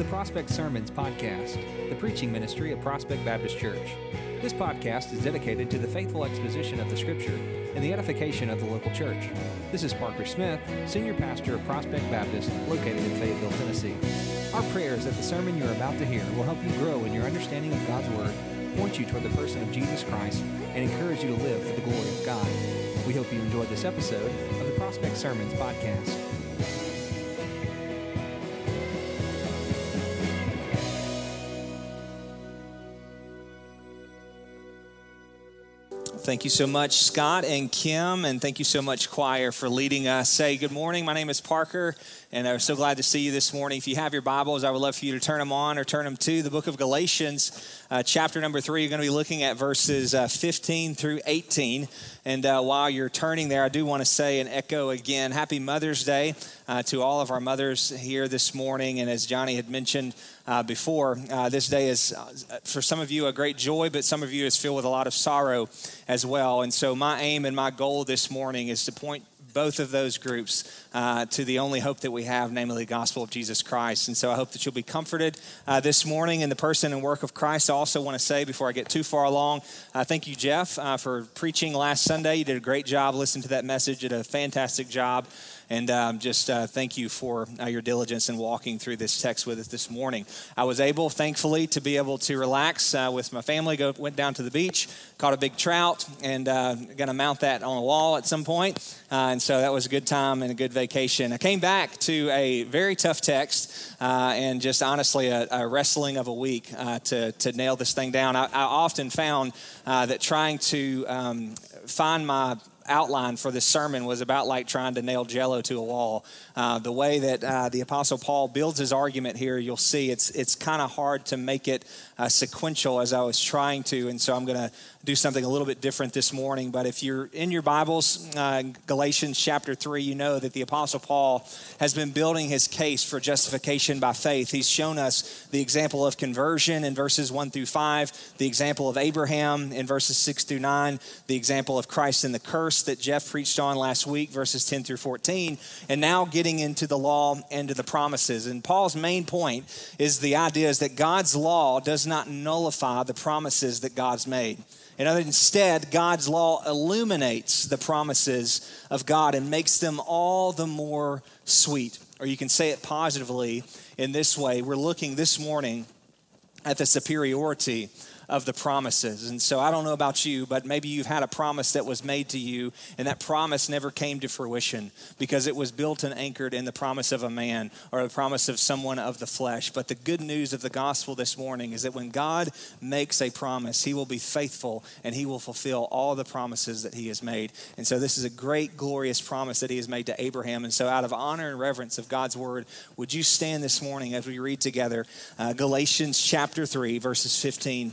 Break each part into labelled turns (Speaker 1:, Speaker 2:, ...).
Speaker 1: the Prospect Sermons podcast, the preaching ministry of Prospect Baptist Church. This podcast is dedicated to the faithful exposition of the Scripture and the edification of the local church. This is Parker Smith, Senior Pastor of Prospect Baptist, located in Fayetteville, Tennessee. Our prayer is that the sermon you're about to hear will help you grow in your understanding of God's Word, point you toward the person of Jesus Christ, and encourage you to live for the glory of God. We hope you enjoyed this episode of the Prospect Sermons podcast.
Speaker 2: Thank you so much, Scott and Kim, and thank you so much, choir, for leading us. Say good morning. My name is Parker, and I'm so glad to see you this morning. If you have your Bibles, I would love for you to turn them on or turn them to the book of Galatians, uh, chapter number three. You're going to be looking at verses uh, 15 through 18. And uh, while you're turning there, I do want to say and echo again Happy Mother's Day uh, to all of our mothers here this morning. And as Johnny had mentioned uh, before, uh, this day is for some of you a great joy, but some of you is filled with a lot of sorrow as well. And so, my aim and my goal this morning is to point both of those groups uh, to the only hope that we have, namely the gospel of Jesus Christ. And so I hope that you'll be comforted uh, this morning in the person and work of Christ. I also want to say, before I get too far along, uh, thank you, Jeff, uh, for preaching last Sunday. You did a great job. Listen to that message, you did a fantastic job. And um, just uh, thank you for uh, your diligence in walking through this text with us this morning. I was able, thankfully, to be able to relax uh, with my family. Go went down to the beach, caught a big trout, and uh, going to mount that on a wall at some point. Uh, and so that was a good time and a good vacation. I came back to a very tough text uh, and just honestly a, a, wrestling of a week to to nail this thing down. I, I often found that trying to um, find my outline for this sermon was about like trying to nail jello to a wall. Uh, the way that uh, the Apostle Paul builds his argument here, you'll see it's, it's kind of hard to make it uh, sequential as I was trying to. And so I'm going to do something a little bit different this morning. But if you're in your Bibles, uh, Galatians chapter 3, you know that the Apostle Paul has been building his case for justification by faith. He's shown us the example of conversion in verses 1 through 5, the example of Abraham in verses 6 through 9, the example of Christ in the curse that Jeff preached on last week, verses 10 through 14, and now getting into the law and to the promises. And Paul's main point is the idea is that God's law does not nullify the promises that God's made. And instead, God's law illuminates the promises of God and makes them all the more sweet. Or you can say it positively in this way. We're looking this morning at the superiority of the promises. And so I don't know about you, but maybe you've had a promise that was made to you, and that promise never came to fruition because it was built and anchored in the promise of a man or the promise of someone of the flesh. But the good news of the gospel this morning is that when God makes a promise, he will be faithful and he will fulfill all the promises that he has made. And so this is a great, glorious promise that he has made to Abraham. And so, out of honor and reverence of God's word, would you stand this morning as we read together uh, Galatians chapter 3, verses 15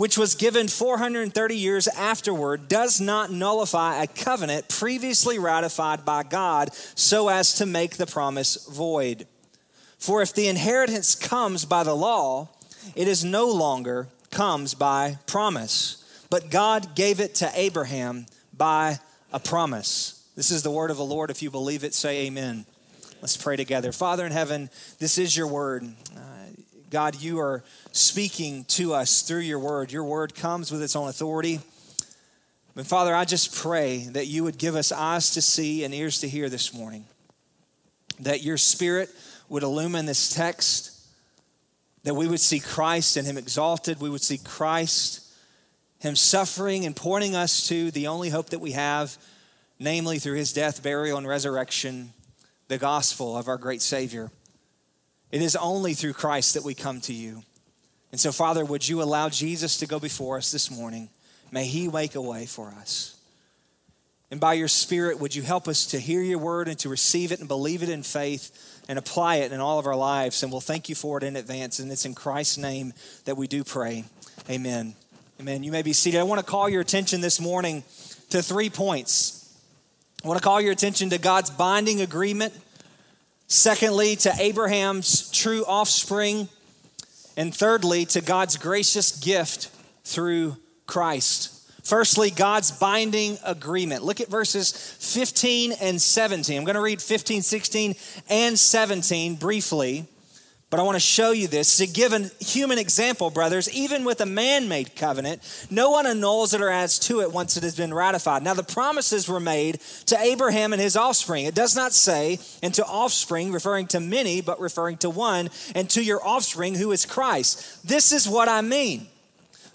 Speaker 2: which was given 430 years afterward, does not nullify a covenant previously ratified by God so as to make the promise void. For if the inheritance comes by the law, it is no longer comes by promise, but God gave it to Abraham by a promise. This is the word of the Lord. If you believe it, say amen. Let's pray together. Father in heaven, this is your word. Uh, God, you are speaking to us through your word. Your word comes with its own authority. But Father, I just pray that you would give us eyes to see and ears to hear this morning. That your spirit would illumine this text, that we would see Christ and him exalted, we would see Christ, him suffering and pointing us to the only hope that we have, namely through his death, burial, and resurrection, the gospel of our great Savior. It is only through Christ that we come to you. And so, Father, would you allow Jesus to go before us this morning? May he make a way for us. And by your Spirit, would you help us to hear your word and to receive it and believe it in faith and apply it in all of our lives? And we'll thank you for it in advance. And it's in Christ's name that we do pray. Amen. Amen. You may be seated. I want to call your attention this morning to three points. I want to call your attention to God's binding agreement. Secondly, to Abraham's true offspring. And thirdly, to God's gracious gift through Christ. Firstly, God's binding agreement. Look at verses 15 and 17. I'm going to read 15, 16, and 17 briefly. But I want to show you this to give a human example, brothers. Even with a man made covenant, no one annuls it or adds to it once it has been ratified. Now, the promises were made to Abraham and his offspring. It does not say, and to offspring, referring to many, but referring to one, and to your offspring, who is Christ. This is what I mean.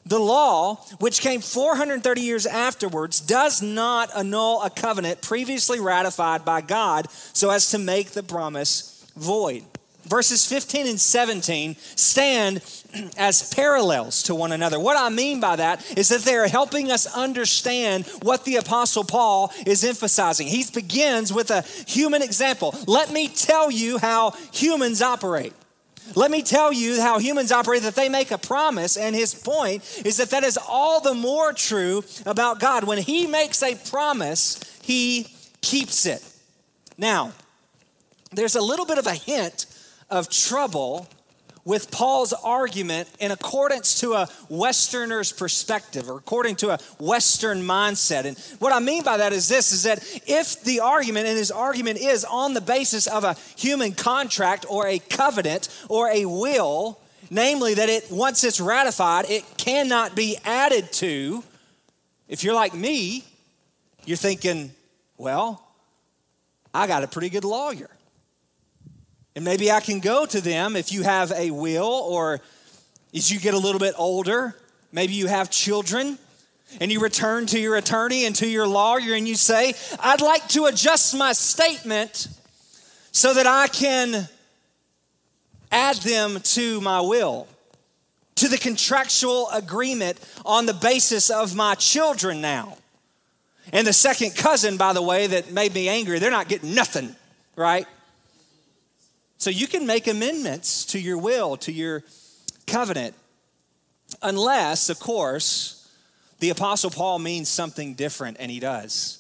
Speaker 2: The law, which came 430 years afterwards, does not annul a covenant previously ratified by God so as to make the promise void verses 15 and 17 stand as parallels to one another. What I mean by that is that they are helping us understand what the Apostle Paul is emphasizing. He begins with a human example. Let me tell you how humans operate. Let me tell you how humans operate that they make a promise, and his point is that that is all the more true about God. When he makes a promise, he keeps it. Now, there's a little bit of a hint of trouble with Paul's argument in accordance to a Westerner's perspective or according to a Western mindset. And what I mean by that is this is that if the argument, and his argument is on the basis of a human contract or a covenant or a will, namely that it once it's ratified, it cannot be added to. If you're like me, you're thinking, well, I got a pretty good lawyer. And maybe I can go to them if you have a will or as you get a little bit older, maybe you have children and you return to your attorney and to your lawyer and you say, I'd like to adjust my statement so that I can add them to my will, to the contractual agreement on the basis of my children now. And the second cousin, by the way, that made me angry, they're not getting nothing, right? So you can make amendments to your will, to your covenant, unless, of course, the Apostle Paul means something different, and he does.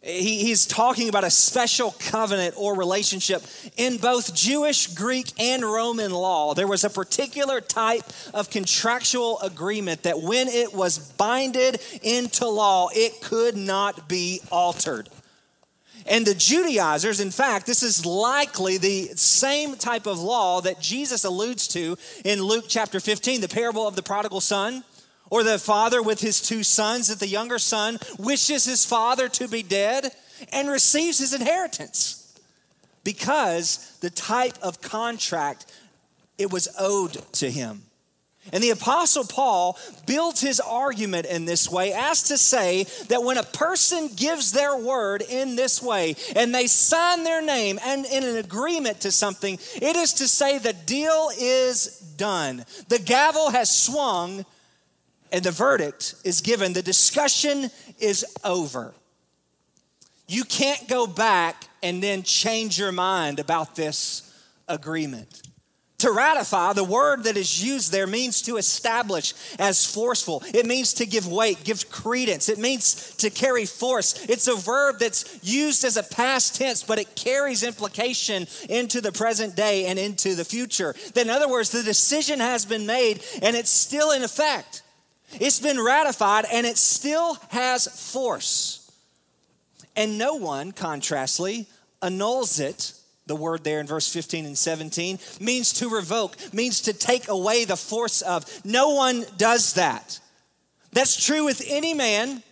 Speaker 2: He, he's talking about a special covenant or relationship in both Jewish, Greek, and Roman law. There was a particular type of contractual agreement that when it was binded into law, it could not be altered. And the Judaizers, in fact, this is likely the same type of law that Jesus alludes to in Luke chapter 15, the parable of the prodigal son, or the father with his two sons, that the younger son wishes his father to be dead and receives his inheritance because the type of contract it was owed to him. And the Apostle Paul builds his argument in this way as to say that when a person gives their word in this way and they sign their name and in an agreement to something, it is to say the deal is done. The gavel has swung and the verdict is given. The discussion is over. You can't go back and then change your mind about this agreement. To ratify, the word that is used there means to establish as forceful. It means to give weight, give credence. It means to carry force. It's a verb that's used as a past tense, but it carries implication into the present day and into the future. That in other words, the decision has been made and it's still in effect. It's been ratified and it still has force. And no one, contrastly, annuls it the word there in verse 15 and 17 means to revoke, means to take away the force of. No one does that. That's true with any man.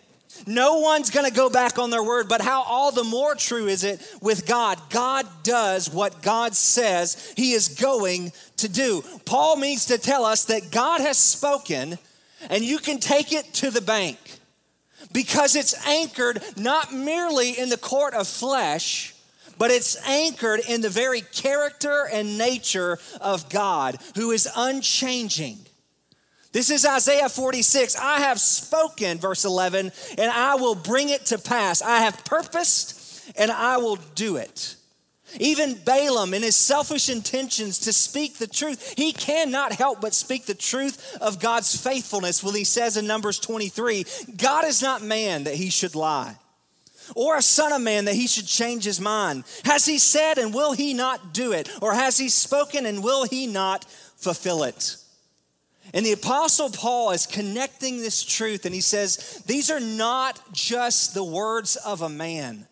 Speaker 2: No one's going to go back on their word, but how all the more true is it with God? God does what God says he is going to do. Paul means to tell us that God has spoken and you can take it to the bank because it's anchored not merely in the court of flesh but it's anchored in the very character and nature of God, who is unchanging. This is Isaiah 46. I have spoken, verse 11, and I will bring it to pass. I have purposed, and I will do it. Even Balaam, in his selfish intentions to speak the truth, he cannot help but speak the truth of God's faithfulness when he says in Numbers 23 God is not man that he should lie, or a son of man that he should change his mind. Has he said and will he not do it? Or has he spoken and will he not fulfill it? And the Apostle Paul is connecting this truth and he says, These are not just the words of a man,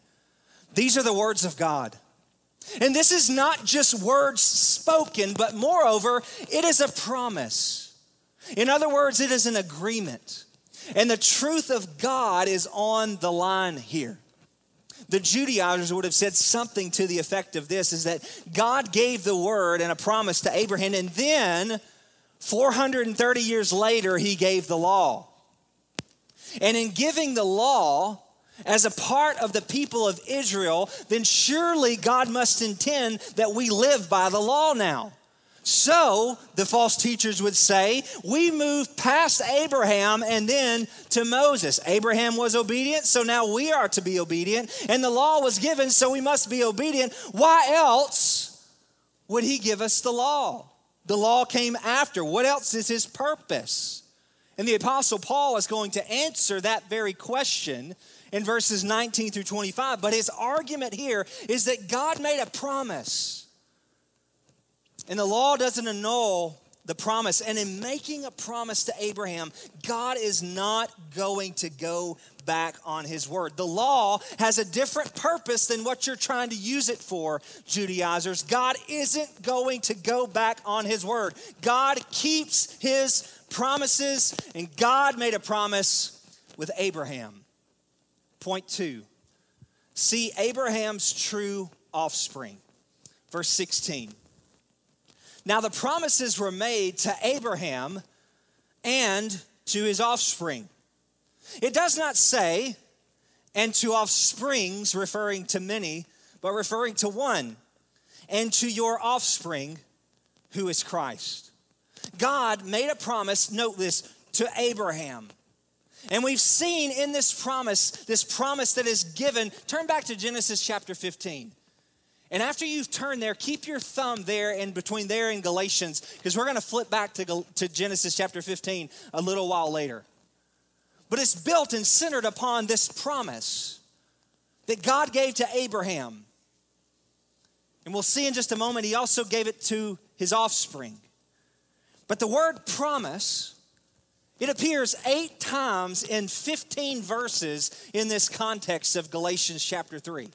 Speaker 2: these are the words of God. And this is not just words spoken, but moreover, it is a promise. In other words, it is an agreement. And the truth of God is on the line here. The Judaizers would have said something to the effect of this is that God gave the word and a promise to Abraham, and then 430 years later, he gave the law. And in giving the law, as a part of the people of Israel, then surely God must intend that we live by the law now. So, the false teachers would say, we move past Abraham and then to Moses. Abraham was obedient, so now we are to be obedient. And the law was given, so we must be obedient. Why else would he give us the law? The law came after. What else is his purpose? And the Apostle Paul is going to answer that very question in verses 19 through 25. But his argument here is that God made a promise. And the law doesn't annul the promise. And in making a promise to Abraham, God is not going to go back on his word. The law has a different purpose than what you're trying to use it for, Judaizers. God isn't going to go back on his word. God keeps his promises, and God made a promise with Abraham. Point two see Abraham's true offspring. Verse 16. Now the promises were made to Abraham and to his offspring. It does not say, and to offsprings, referring to many, but referring to one, and to your offspring, who is Christ. God made a promise, note this, to Abraham. And we've seen in this promise, this promise that is given. Turn back to Genesis chapter 15. And after you've turned there, keep your thumb there in between there and Galatians, because we're going to flip back to, to Genesis chapter 15 a little while later. But it's built and centered upon this promise that God gave to Abraham. And we'll see in just a moment, he also gave it to his offspring. But the word promise it appears eight times in 15 verses in this context of Galatians chapter 3.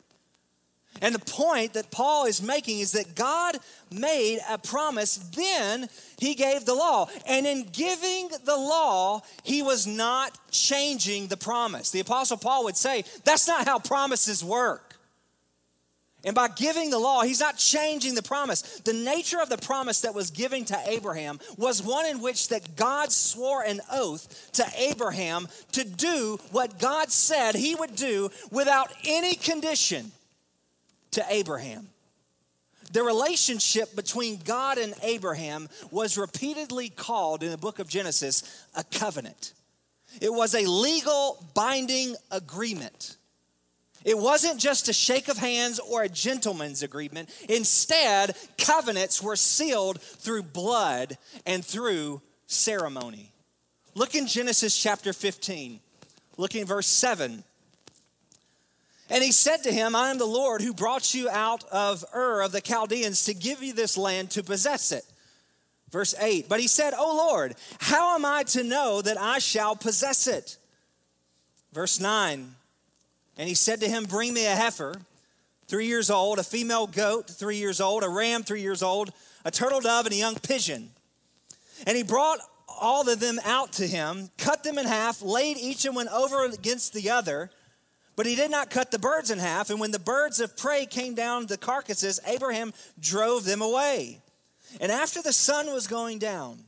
Speaker 2: And the point that Paul is making is that God made a promise, then he gave the law. And in giving the law, he was not changing the promise. The Apostle Paul would say, that's not how promises work. And by giving the law, he's not changing the promise. The nature of the promise that was given to Abraham was one in which that God swore an oath to Abraham to do what God said he would do without any condition to Abraham. The relationship between God and Abraham was repeatedly called in the book of Genesis a covenant. It was a legal binding agreement. It wasn't just a shake of hands or a gentleman's agreement. Instead, covenants were sealed through blood and through ceremony. Look in Genesis chapter 15, look in verse 7. And he said to him, I am the Lord who brought you out of Ur of the Chaldeans to give you this land to possess it. Verse 8. But he said, O Lord, how am I to know that I shall possess it? Verse 9. And he said to him, Bring me a heifer, three years old, a female goat, three years old, a ram, three years old, a turtle dove, and a young pigeon. And he brought all of them out to him, cut them in half, laid each one over against the other. But he did not cut the birds in half. And when the birds of prey came down the carcasses, Abraham drove them away. And after the sun was going down,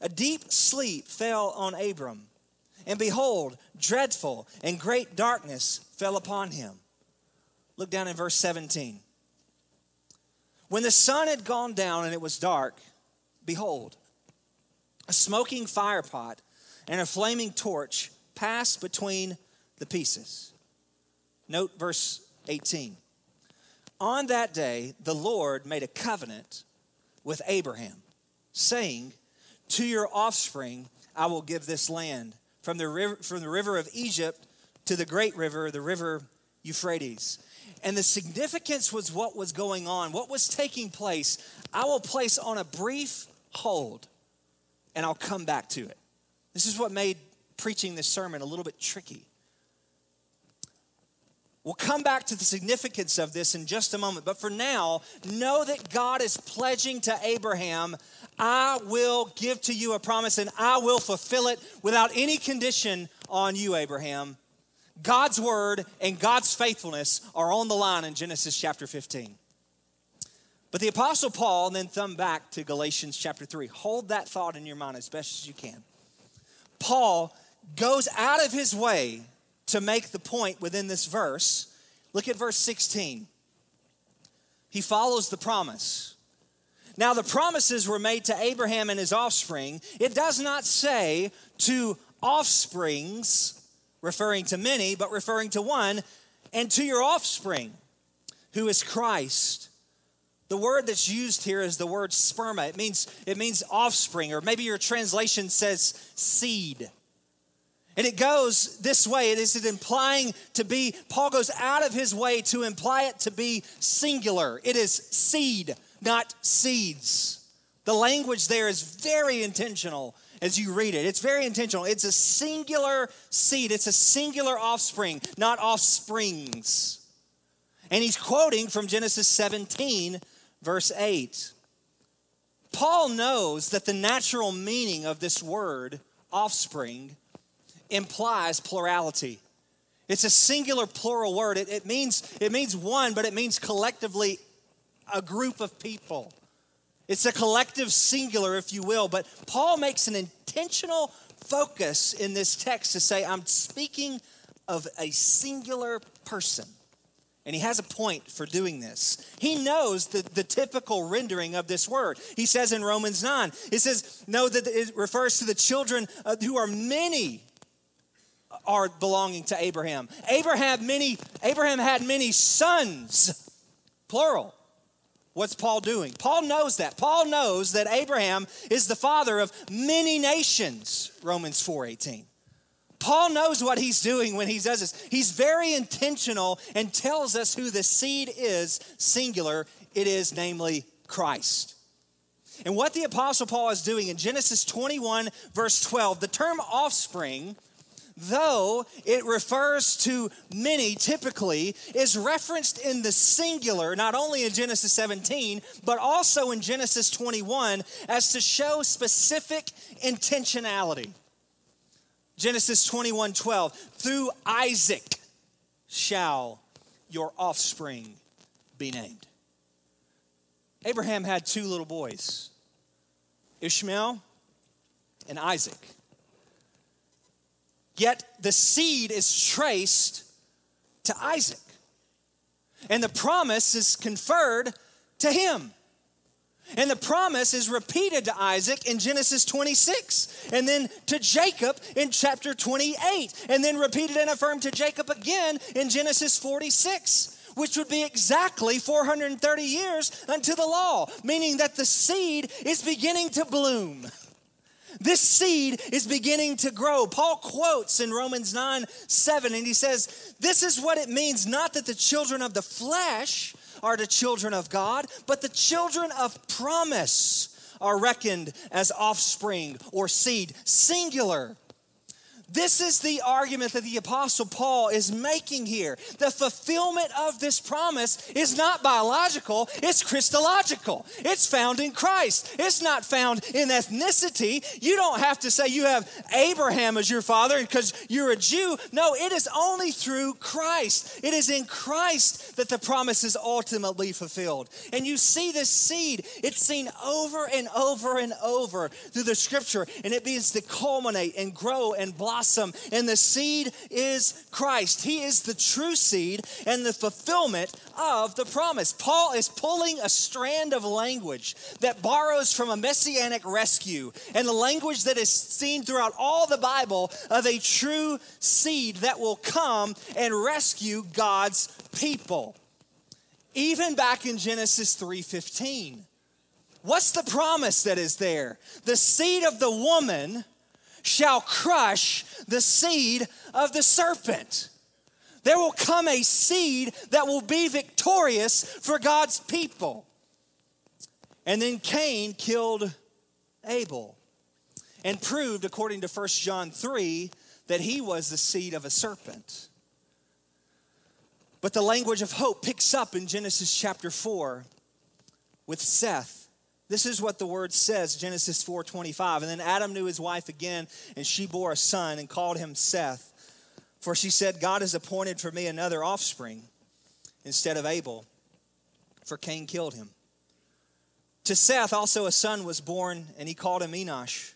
Speaker 2: a deep sleep fell on Abram. And behold, dreadful and great darkness fell upon him. Look down in verse 17. When the sun had gone down and it was dark, behold, a smoking firepot and a flaming torch passed between the pieces. Note verse 18. On that day, the Lord made a covenant with Abraham, saying, To your offspring I will give this land, from the river, from the river of Egypt to the great river, the river Euphrates. And the significance was what was going on, what was taking place. I will place on a brief hold, and I'll come back to it. This is what made preaching this sermon a little bit tricky. We'll come back to the significance of this in just a moment. But for now, know that God is pledging to Abraham, I will give to you a promise and I will fulfill it without any condition on you, Abraham. God's word and God's faithfulness are on the line in Genesis chapter 15. But the Apostle Paul then thumb back to Galatians chapter 3. Hold that thought in your mind as best as you can. Paul goes out of his way to make the point within this verse. Look at verse 16. He follows the promise. Now, the promises were made to Abraham and his offspring. It does not say to offsprings, referring to many, but referring to one, and to your offspring, who is Christ. The word that's used here is the word sperma. It means, it means offspring, or maybe your translation says seed. And it goes this way. It is implying to be, Paul goes out of his way to imply it to be singular. It is seed, not seeds. The language there is very intentional as you read it. It's very intentional. It's a singular seed, it's a singular offspring, not offsprings. And he's quoting from Genesis 17, verse 8. Paul knows that the natural meaning of this word, offspring, implies plurality. It's a singular plural word. It, it, means, it means one, but it means collectively a group of people. It's a collective singular, if you will. But Paul makes an intentional focus in this text to say, I'm speaking of a singular person. And he has a point for doing this. He knows the, the typical rendering of this word. He says in Romans 9, it says, No, that it refers to the children uh, who are many are belonging to Abraham. Abraham many Abraham had many sons, plural. What's Paul doing? Paul knows that. Paul knows that Abraham is the father of many nations, Romans 4:18. Paul knows what he's doing when he does this. He's very intentional and tells us who the seed is, singular. It is namely Christ. And what the apostle Paul is doing in Genesis 21 verse 12, the term offspring though it refers to many typically, is referenced in the singular, not only in Genesis 17, but also in Genesis 21, as to show specific intentionality. Genesis 21 12, through Isaac shall your offspring be named. Abraham had two little boys, Ishmael and Isaac. Yet the seed is traced to Isaac. And the promise is conferred to him. And the promise is repeated to Isaac in Genesis 26, and then to Jacob in chapter 28, and then repeated and affirmed to Jacob again in Genesis 46, which would be exactly 430 years unto the law, meaning that the seed is beginning to bloom. This seed is beginning to grow. Paul quotes in Romans 9 7, and he says, This is what it means not that the children of the flesh are the children of God, but the children of promise are reckoned as offspring or seed, singular. This is the argument that the Apostle Paul is making here. The fulfillment of this promise is not biological, it's Christological. It's found in Christ, it's not found in ethnicity. You don't have to say you have Abraham as your father because you're a Jew. No, it is only through Christ. It is in Christ that the promise is ultimately fulfilled. And you see this seed, it's seen over and over and over through the scripture, and it begins to culminate and grow and blossom blossom. And the seed is Christ. He is the true seed and the fulfillment of the promise. Paul is pulling a strand of language that borrows from a messianic rescue and the language that is seen throughout all the Bible of a true seed that will come and rescue God's people. even back in Genesis 3:15. What's the promise that is there? The seed of the woman shall crush the seed of the serpent. There will come a seed that will be victorious for God's people. And then Cain killed Abel and proved, according to 1 John 3, that he was the seed of a serpent. But the language of hope picks up in Genesis chapter 4 with Seth. This is what the word says, Genesis 4:25. And then Adam knew his wife again, and she bore a son and called him Seth. For she said, God has appointed for me another offspring instead of Abel, for Cain killed him. To Seth also a son was born, and he called him Enosh.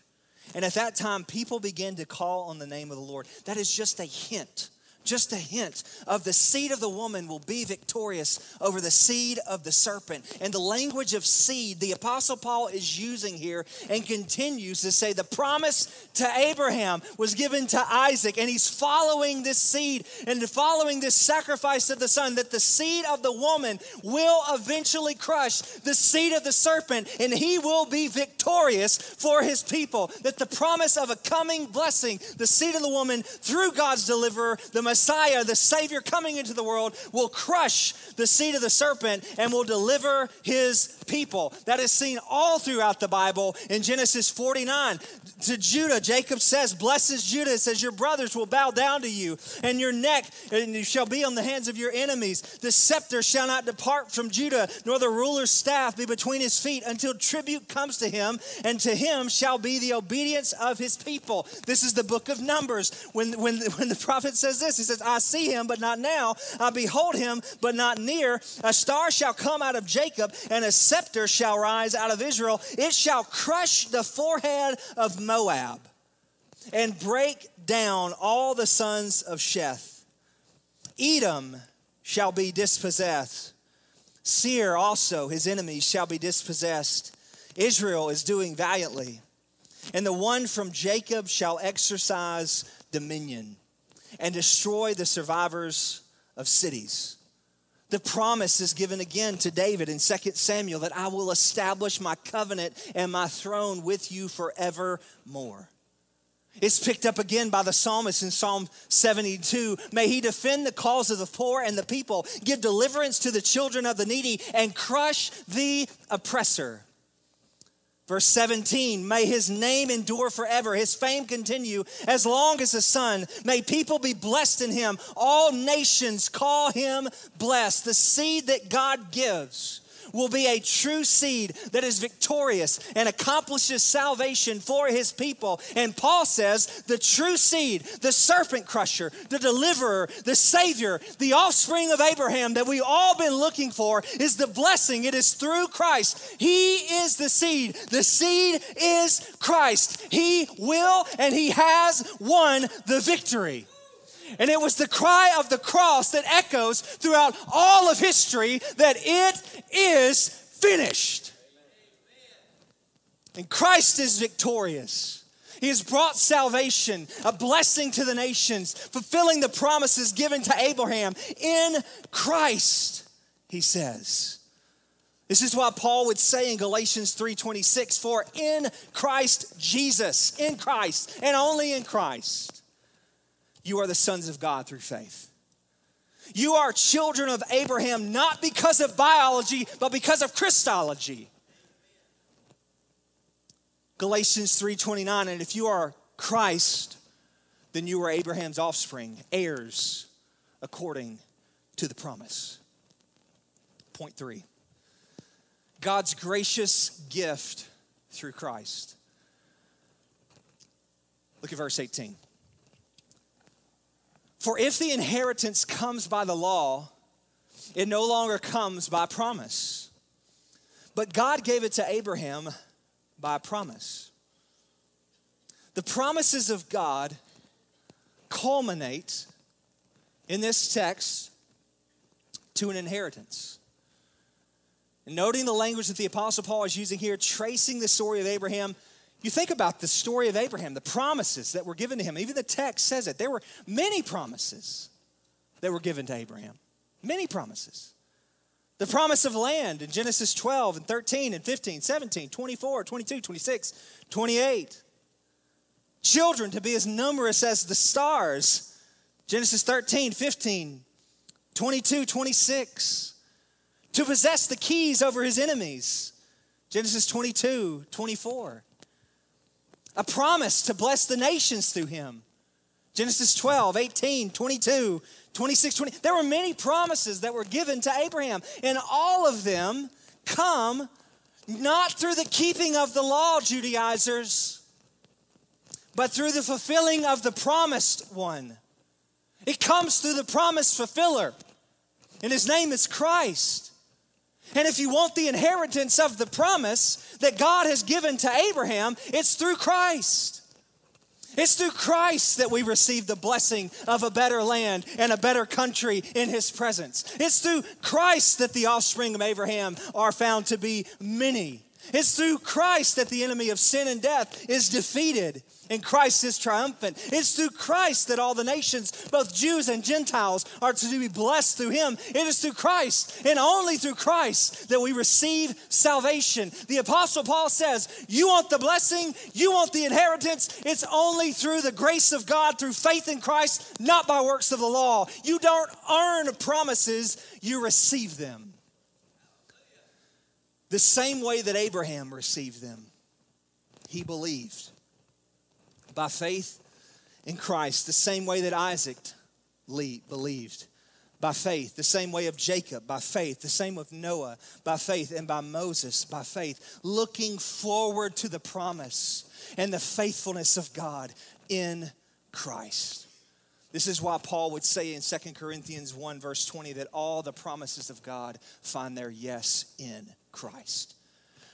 Speaker 2: And at that time, people began to call on the name of the Lord. That is just a hint just a hint of the seed of the woman will be victorious over the seed of the serpent. And the language of seed, the Apostle Paul is using here and continues to say the promise to Abraham was given to Isaac, and he's following this seed and following this sacrifice of the son, that the seed of the woman will eventually crush the seed of the serpent, and he will be victorious for his people. That the promise of a coming blessing, the seed of the woman through God's deliverer, the Messiah, the Savior coming into the world, will crush the seed of the serpent and will deliver his people. That is seen all throughout the Bible in Genesis 49. To Judah, Jacob says, Blesses Judah, it says, Your brothers will bow down to you, and your neck and you shall be on the hands of your enemies. The scepter shall not depart from Judah, nor the ruler's staff be between his feet until tribute comes to him, and to him shall be the obedience of his people. This is the book of Numbers. When, when, when the prophet says this, he says, I see him, but not now. I behold him, but not near. A star shall come out of Jacob, and a scepter shall rise out of Israel. It shall crush the forehead of Moab and break down all the sons of Sheth. Edom shall be dispossessed. Seir also, his enemies, shall be dispossessed. Israel is doing valiantly. And the one from Jacob shall exercise dominion and destroy the survivors of cities. The promise is given again to David in 2 Samuel that I will establish my covenant and my throne with you forevermore. It's picked up again by the psalmist in Psalm 72. May he defend the cause of the poor and the people, give deliverance to the children of the needy, and crush the oppressor. Verse 17, may his name endure forever, his fame continue as long as the sun. May people be blessed in him. All nations call him blessed. The seed that God gives will be a true seed that is victorious and accomplishes salvation for his people. And Paul says the true seed, the serpent crusher, the deliverer, the savior, the offspring of Abraham that we all been looking for is the blessing. It is through Christ. He is the seed. The seed is Christ. He will and he has won the victory. And it was the cry of the cross that echoes throughout all of history that it is finished. And Christ is victorious. He has brought salvation, a blessing to the nations, fulfilling the promises given to Abraham in Christ, he says. This is why Paul would say in Galatians 3:26, "For in Christ Jesus, in Christ, and only in Christ, you are the sons of God through faith. You are children of Abraham not because of biology, but because of Christology. Galatians 3:29 and if you are Christ, then you are Abraham's offspring, heirs according to the promise. Point 3. God's gracious gift through Christ. Look at verse 18. For if the inheritance comes by the law, it no longer comes by promise. But God gave it to Abraham by promise. The promises of God culminate in this text to an inheritance. And noting the language that the Apostle Paul is using here, tracing the story of Abraham you think about the story of Abraham, the promises that were given to him. Even the text says it. There were many promises that were given to Abraham. Many promises. The promise of land in Genesis 12 and 13 and 15, 17, 24, 22, 26, 28. Children to be as numerous as the stars. Genesis 13, 15, 22, 26. To possess the keys over his enemies. Genesis 22, 24. A promise to bless the nations through him. Genesis 12, 18, 22, 26, 20. There were many promises that were given to Abraham, and all of them come not through the keeping of the law, Judaizers, but through the fulfilling of the promised one. It comes through the promise fulfiller, and his name is Christ. And if you want the inheritance of the promise that God has given to Abraham, it's through Christ. It's through Christ that we receive the blessing of a better land and a better country in His presence. It's through Christ that the offspring of Abraham are found to be many. It's through Christ that the enemy of sin and death is defeated and Christ is triumphant. It's through Christ that all the nations, both Jews and Gentiles, are to be blessed through him. It is through Christ and only through Christ that we receive salvation. The Apostle Paul says, You want the blessing, you want the inheritance. It's only through the grace of God, through faith in Christ, not by works of the law. You don't earn promises, you receive them. The same way that Abraham received them, he believed by faith in Christ, the same way that Isaac believed by faith, the same way of Jacob by faith, the same of Noah by faith, and by Moses by faith, looking forward to the promise and the faithfulness of God in Christ. This is why Paul would say in 2 Corinthians 1, verse 20, that all the promises of God find their yes in Christ.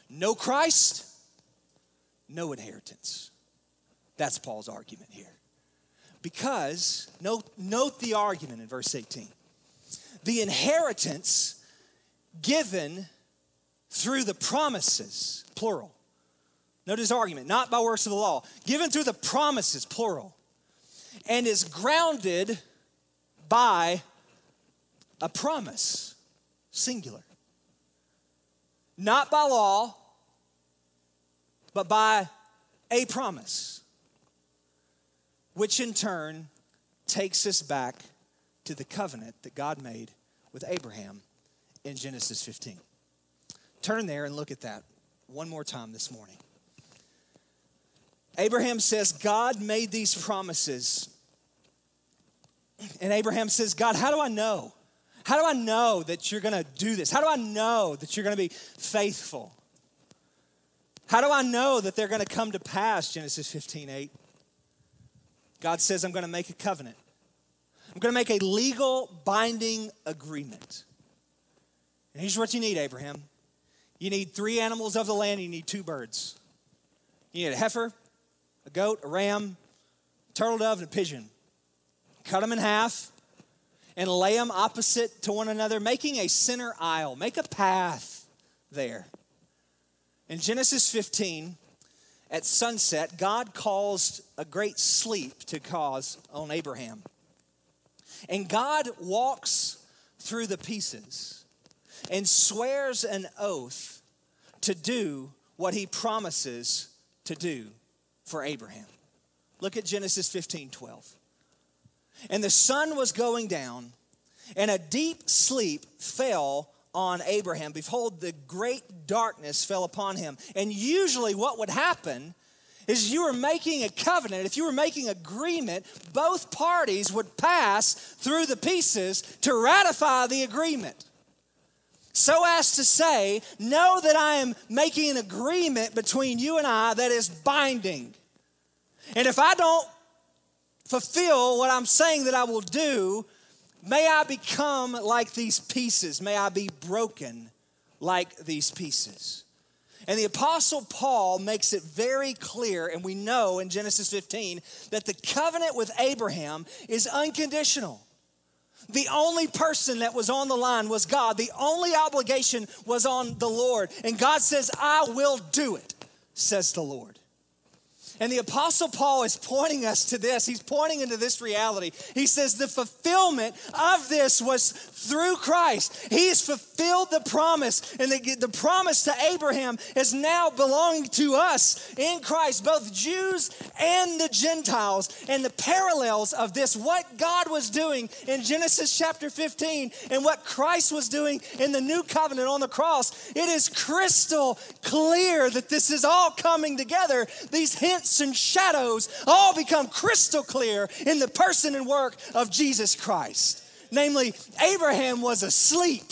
Speaker 2: No Christ, no inheritance. That's Paul's argument here. Because, note, note the argument in verse 18. The inheritance given through the promises, plural. Note his argument, not by works of the law, given through the promises, plural, and is grounded by a promise, singular. Not by law, but by a promise which in turn takes us back to the covenant that God made with Abraham in Genesis 15. Turn there and look at that one more time this morning. Abraham says, God made these promises. And Abraham says, God, how do I know? How do I know that you're going to do this? How do I know that you're going to be faithful? How do I know that they're going to come to pass? Genesis 15, 8. God says, I'm going to make a covenant. I'm going to make a legal binding agreement. And here's what you need, Abraham you need three animals of the land, you need two birds. You need a heifer, a goat, a ram, a turtle dove, and a pigeon. Cut them in half and lay them opposite to one another, making a center aisle. Make a path there. In Genesis 15, at sunset, God caused a great sleep to cause on Abraham. And God walks through the pieces and swears an oath to do what he promises to do for Abraham. Look at Genesis 15 12. And the sun was going down, and a deep sleep fell on Abraham. Behold, the great darkness fell upon him. And usually, what would happen is you were making a covenant, if you were making an agreement, both parties would pass through the pieces to ratify the agreement. So as to say, know that I am making an agreement between you and I that is binding. And if I don't fulfill what I'm saying that I will do, May I become like these pieces. May I be broken like these pieces. And the Apostle Paul makes it very clear, and we know in Genesis 15 that the covenant with Abraham is unconditional. The only person that was on the line was God. The only obligation was on the Lord. And God says, I will do it, says the Lord. And the Apostle Paul is pointing us to this. He's pointing into this reality. He says the fulfillment of this was through Christ. He has fulfilled the promise, and the, the promise to Abraham is now belonging to us in Christ, both Jews and the Gentiles. And the parallels of this, what God was doing in Genesis chapter 15 and what Christ was doing in the new covenant on the cross, it is crystal clear that this is all coming together. These hints and shadows all become crystal clear in the person and work of Jesus Christ. Namely, Abraham was asleep.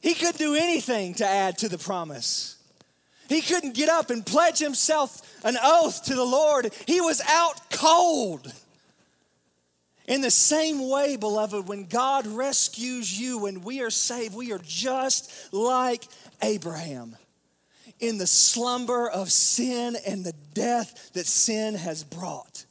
Speaker 2: He couldn't do anything to add to the promise. He couldn't get up and pledge himself an oath to the Lord. He was out cold. In the same way, beloved, when God rescues you, when we are saved, we are just like Abraham in the slumber of sin and the death that sin has brought.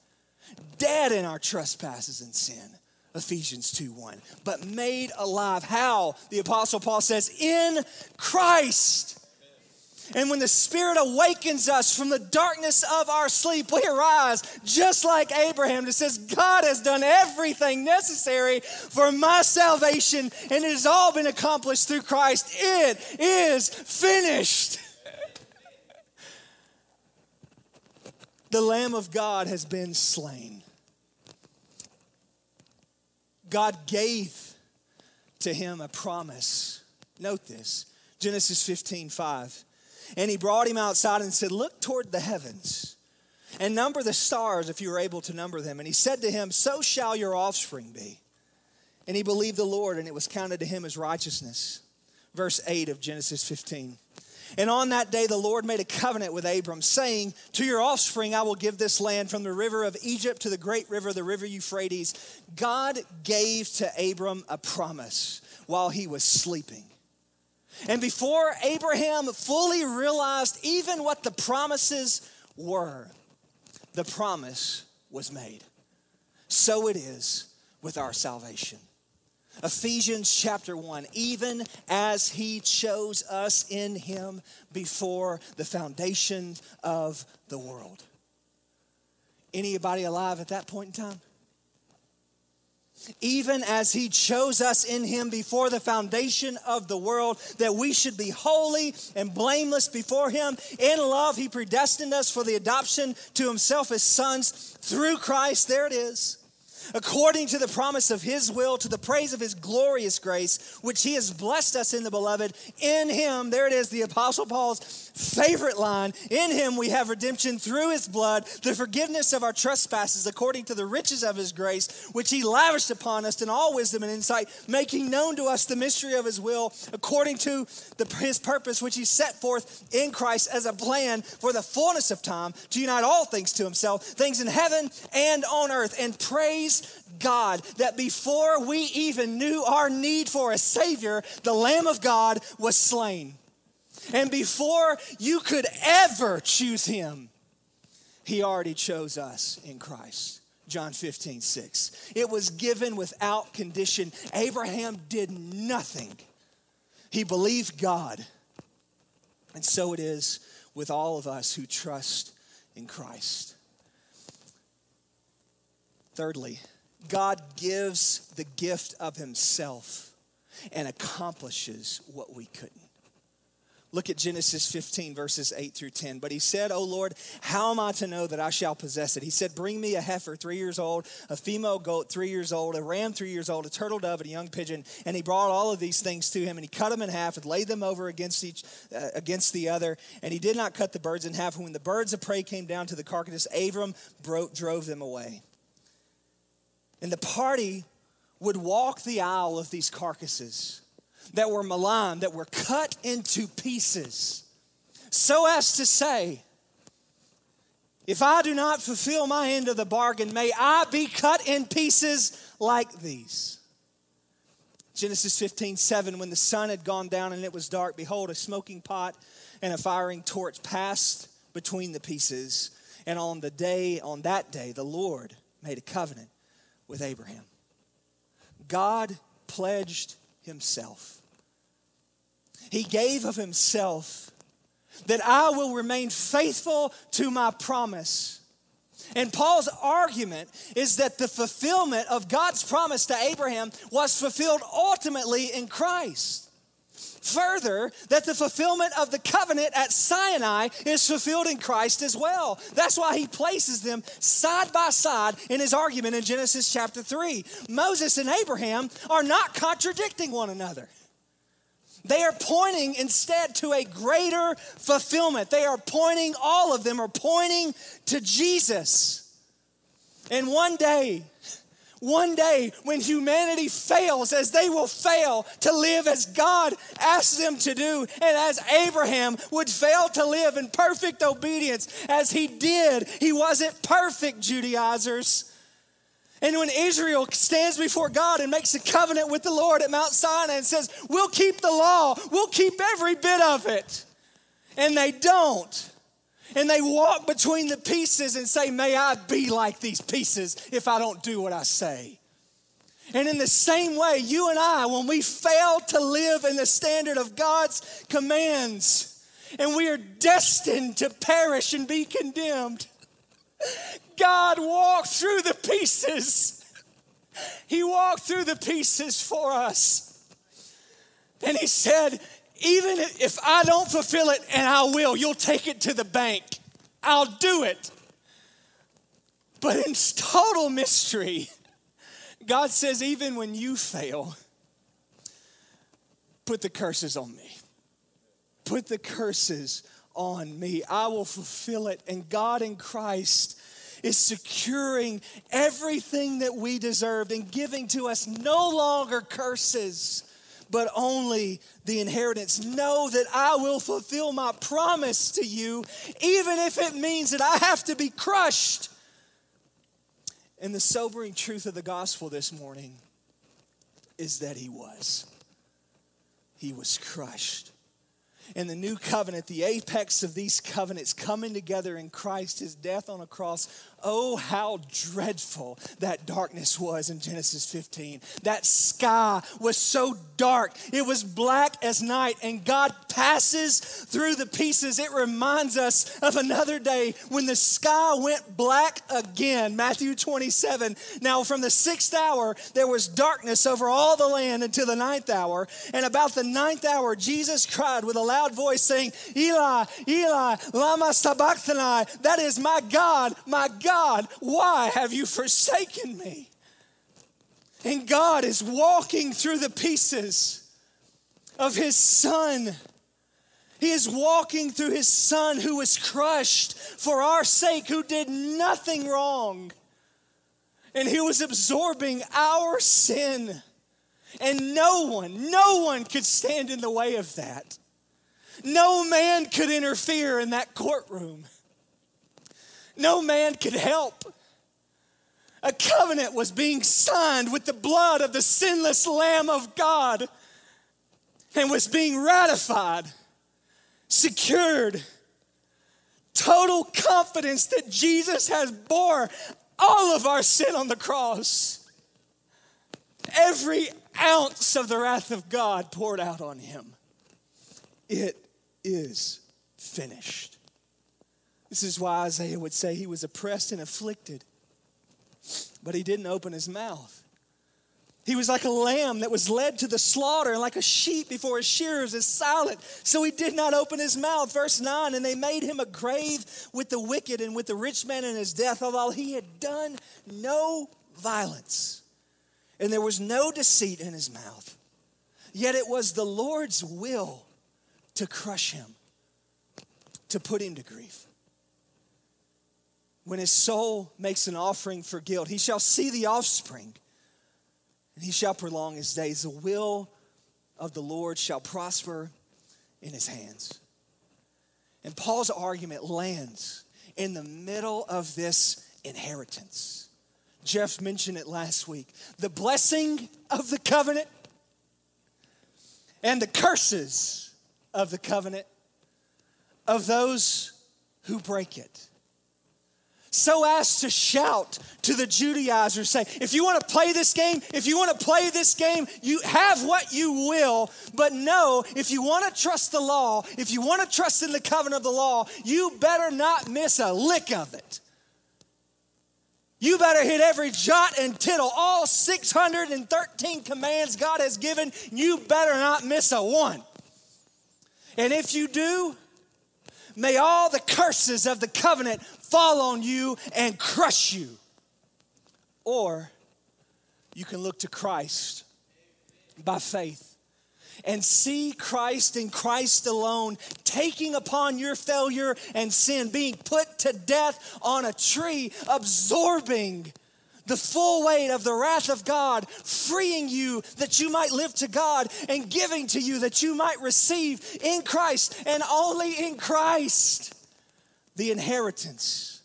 Speaker 2: Dead in our trespasses and sin. Ephesians 2 1. But made alive. How? The Apostle Paul says, in Christ. And when the Spirit awakens us from the darkness of our sleep, we arise just like Abraham that says, God has done everything necessary for my salvation, and it has all been accomplished through Christ. It is finished. The Lamb of God has been slain. God gave to him a promise. Note this Genesis 15 5. And he brought him outside and said, Look toward the heavens and number the stars if you are able to number them. And he said to him, So shall your offspring be. And he believed the Lord, and it was counted to him as righteousness. Verse 8 of Genesis 15. And on that day, the Lord made a covenant with Abram, saying, To your offspring I will give this land from the river of Egypt to the great river, the river Euphrates. God gave to Abram a promise while he was sleeping. And before Abraham fully realized even what the promises were, the promise was made. So it is with our salvation. Ephesians chapter 1, even as he chose us in him before the foundation of the world. Anybody alive at that point in time? Even as he chose us in him before the foundation of the world, that we should be holy and blameless before him. In love, he predestined us for the adoption to himself as sons through Christ. There it is according to the promise of his will, to the praise of his glorious grace, which he has blessed us in the beloved. In him, there it is, the Apostle Paul's favorite line in him we have redemption through his blood, the forgiveness of our trespasses, according to the riches of his grace, which he lavished upon us in all wisdom and insight, making known to us the mystery of his will, according to the, his purpose, which he set forth in Christ as a plan for the fullness of time to unite all things to himself, things in heaven and on earth, and praise God that before we even knew our need for a Savior, the Lamb of God was slain. And before you could ever choose Him, He already chose us in Christ. John 15, 6. It was given without condition. Abraham did nothing, he believed God. And so it is with all of us who trust in Christ. Thirdly, God gives the gift of Himself and accomplishes what we couldn't. Look at Genesis 15, verses 8 through 10. But he said, O Lord, how am I to know that I shall possess it? He said, Bring me a heifer three years old, a female goat three years old, a ram three years old, a turtle dove, and a young pigeon. And he brought all of these things to him, and he cut them in half and laid them over against each uh, against the other. And he did not cut the birds in half. When the birds of prey came down to the carcass, Abram drove them away. And the party would walk the aisle of these carcasses that were maligned, that were cut into pieces, so as to say, if I do not fulfill my end of the bargain, may I be cut in pieces like these. Genesis 15, 7, when the sun had gone down and it was dark, behold, a smoking pot and a firing torch passed between the pieces. And on the day, on that day, the Lord made a covenant with Abraham. God pledged himself. He gave of himself
Speaker 3: that I will remain faithful to my promise. And Paul's argument is that the fulfillment of God's promise to Abraham was fulfilled ultimately in Christ. Further, that the fulfillment of the covenant at Sinai is fulfilled in Christ as well. That's why he places them side by side in his argument in Genesis chapter 3. Moses and Abraham are not contradicting one another. They are pointing instead to a greater fulfillment. They are pointing, all of them are pointing to Jesus. And one day, one day, when humanity fails, as they will fail to live as God asked them to do, and as Abraham would fail to live in perfect obedience as he did, he wasn't perfect, Judaizers. And when Israel stands before God and makes a covenant with the Lord at Mount Sinai and says, We'll keep the law, we'll keep every bit of it, and they don't. And they walk between the pieces and say, May I be like these pieces if I don't do what I say. And in the same way, you and I, when we fail to live in the standard of God's commands, and we are destined to perish and be condemned, God walked through the pieces. He walked through the pieces for us. And He said, even if I don't fulfill it, and I will, you'll take it to the bank. I'll do it. But in total mystery, God says, even when you fail, put the curses on me. Put the curses on me. I will fulfill it. And God in Christ is securing everything that we deserved and giving to us no longer curses, but only the inheritance. Know that I will fulfill my promise to you, even if it means that I have to be crushed. And the sobering truth of the gospel this morning is that he was. He was crushed in the new covenant, the apex of these covenants coming together in Christ, his death on a cross. Oh, how dreadful that darkness was in Genesis 15. That sky was so dark, it was black as night, and God passes through the pieces. It reminds us of another day when the sky went black again. Matthew 27. Now, from the sixth hour, there was darkness over all the land until the ninth hour. And about the ninth hour, Jesus cried with a loud voice saying, Eli, Eli, Lama Sabachthani. That is my God, my God, why have you forsaken me? And God is walking through the pieces of his son. He is walking through his son who was crushed for our sake, who did nothing wrong. And he was absorbing our sin. And no one, no one could stand in the way of that. No man could interfere in that courtroom. No man could help. A covenant was being signed with the blood of the sinless Lamb of God and was being ratified, secured. Total confidence that Jesus has bore all of our sin on the cross. Every ounce of the wrath of God poured out on him. It is finished. This is why Isaiah would say he was oppressed and afflicted, but he didn't open his mouth. He was like a lamb that was led to the slaughter, and like a sheep before his shearers is silent. So he did not open his mouth. Verse 9 And they made him a grave with the wicked and with the rich man in his death, although he had done no violence, and there was no deceit in his mouth. Yet it was the Lord's will to crush him, to put him to grief. When his soul makes an offering for guilt, he shall see the offspring, and he shall prolong his days. The will of the Lord shall prosper in his hands. And Paul's argument lands in the middle of this inheritance. Jeff mentioned it last week. The blessing of the covenant and the curses of the covenant of those who break it. So as to shout to the Judaizers, say, if you want to play this game, if you want to play this game, you have what you will. But no, if you want to trust the law, if you want to trust in the covenant of the law, you better not miss a lick of it. You better hit every jot and tittle, all 613 commands God has given. You better not miss a one. And if you do, may all the curses of the covenant fall on you and crush you. Or you can look to Christ by faith and see Christ and Christ alone taking upon your failure and sin, being put to death on a tree, absorbing the full weight of the wrath of God, freeing you that you might live to God, and giving to you that you might receive in Christ and only in Christ the inheritance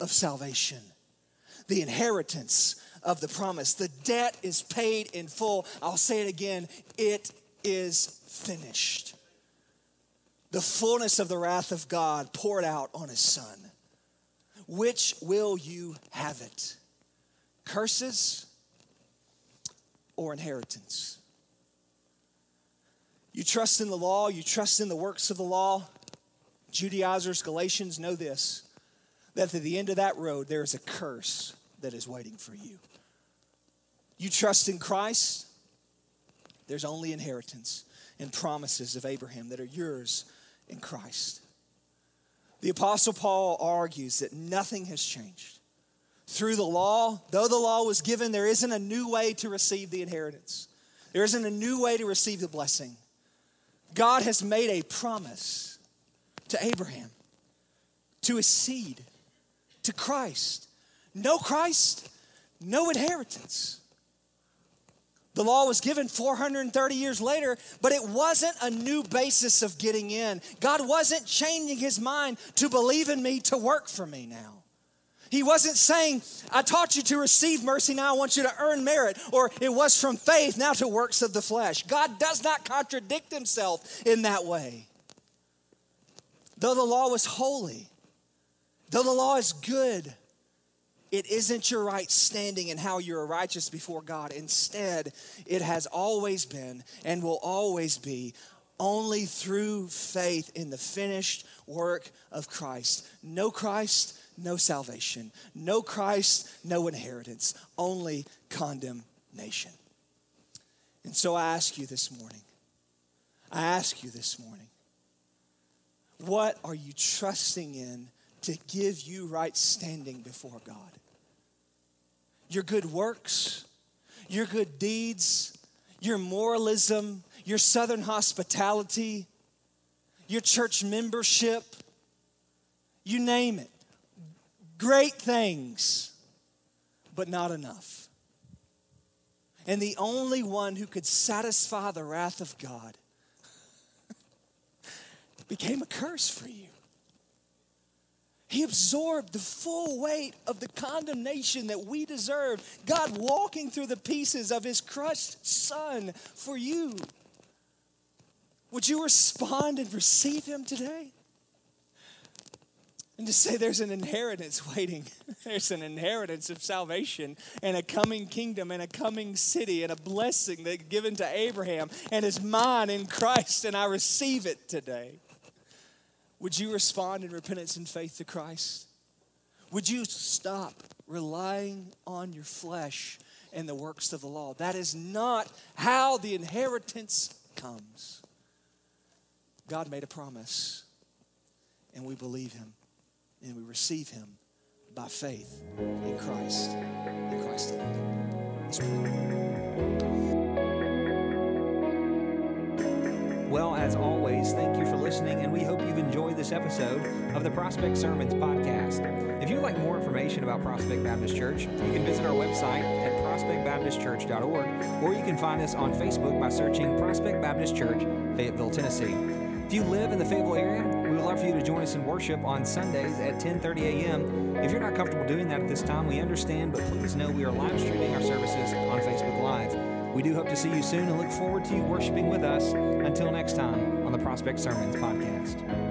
Speaker 3: of salvation, the inheritance of the promise. The debt is paid in full. I'll say it again it is finished. The fullness of the wrath of God poured out on his son. Which will you have it? Curses or inheritance? You trust in the law, you trust in the works of the law. Judaizers, Galatians know this that at the end of that road, there is a curse that is waiting for you. You trust in Christ, there's only inheritance and promises of Abraham that are yours in Christ. The Apostle Paul argues that nothing has changed. Through the law, though the law was given, there isn't a new way to receive the inheritance. There isn't a new way to receive the blessing. God has made a promise to Abraham, to his seed, to Christ. No Christ, no inheritance. The law was given 430 years later, but it wasn't a new basis of getting in. God wasn't changing his mind to believe in me to work for me now. He wasn't saying, I taught you to receive mercy, now I want you to earn merit, or it was from faith, now to works of the flesh. God does not contradict himself in that way. Though the law was holy, though the law is good, it isn't your right standing and how you're righteous before God. Instead, it has always been and will always be only through faith in the finished work of Christ. No Christ, no salvation. No Christ, no inheritance. Only condemnation. And so I ask you this morning, I ask you this morning, what are you trusting in to give you right standing before God. Your good works, your good deeds, your moralism, your southern hospitality, your church membership, you name it. Great things, but not enough. And the only one who could satisfy the wrath of God became a curse for you. He absorbed the full weight of the condemnation that we deserve. God walking through the pieces of his crushed son for you. Would you respond and receive him today? And to say there's an inheritance waiting. There's an inheritance of salvation and a coming kingdom and a coming city and a blessing that given to Abraham and is mine in Christ, and I receive it today. Would you respond in repentance and faith to Christ? Would you stop relying on your flesh and the works of the law? That is not how the inheritance comes. God made a promise, and we believe Him, and we receive Him by faith in Christ, in Christ alone.
Speaker 1: Well, as always, thank you for listening, and we hope you've enjoyed this episode of the Prospect Sermons podcast. If you'd like more information about Prospect Baptist Church, you can visit our website at prospectbaptistchurch.org, or you can find us on Facebook by searching Prospect Baptist Church, Fayetteville, Tennessee. If you live in the Fayetteville area, we would love for you to join us in worship on Sundays at 10:30 a.m. If you're not comfortable doing that at this time, we understand, but please know we are live streaming our services on Facebook Live. We do hope to see you soon and look forward to you worshiping with us. Until next time on the Prospect Sermons podcast.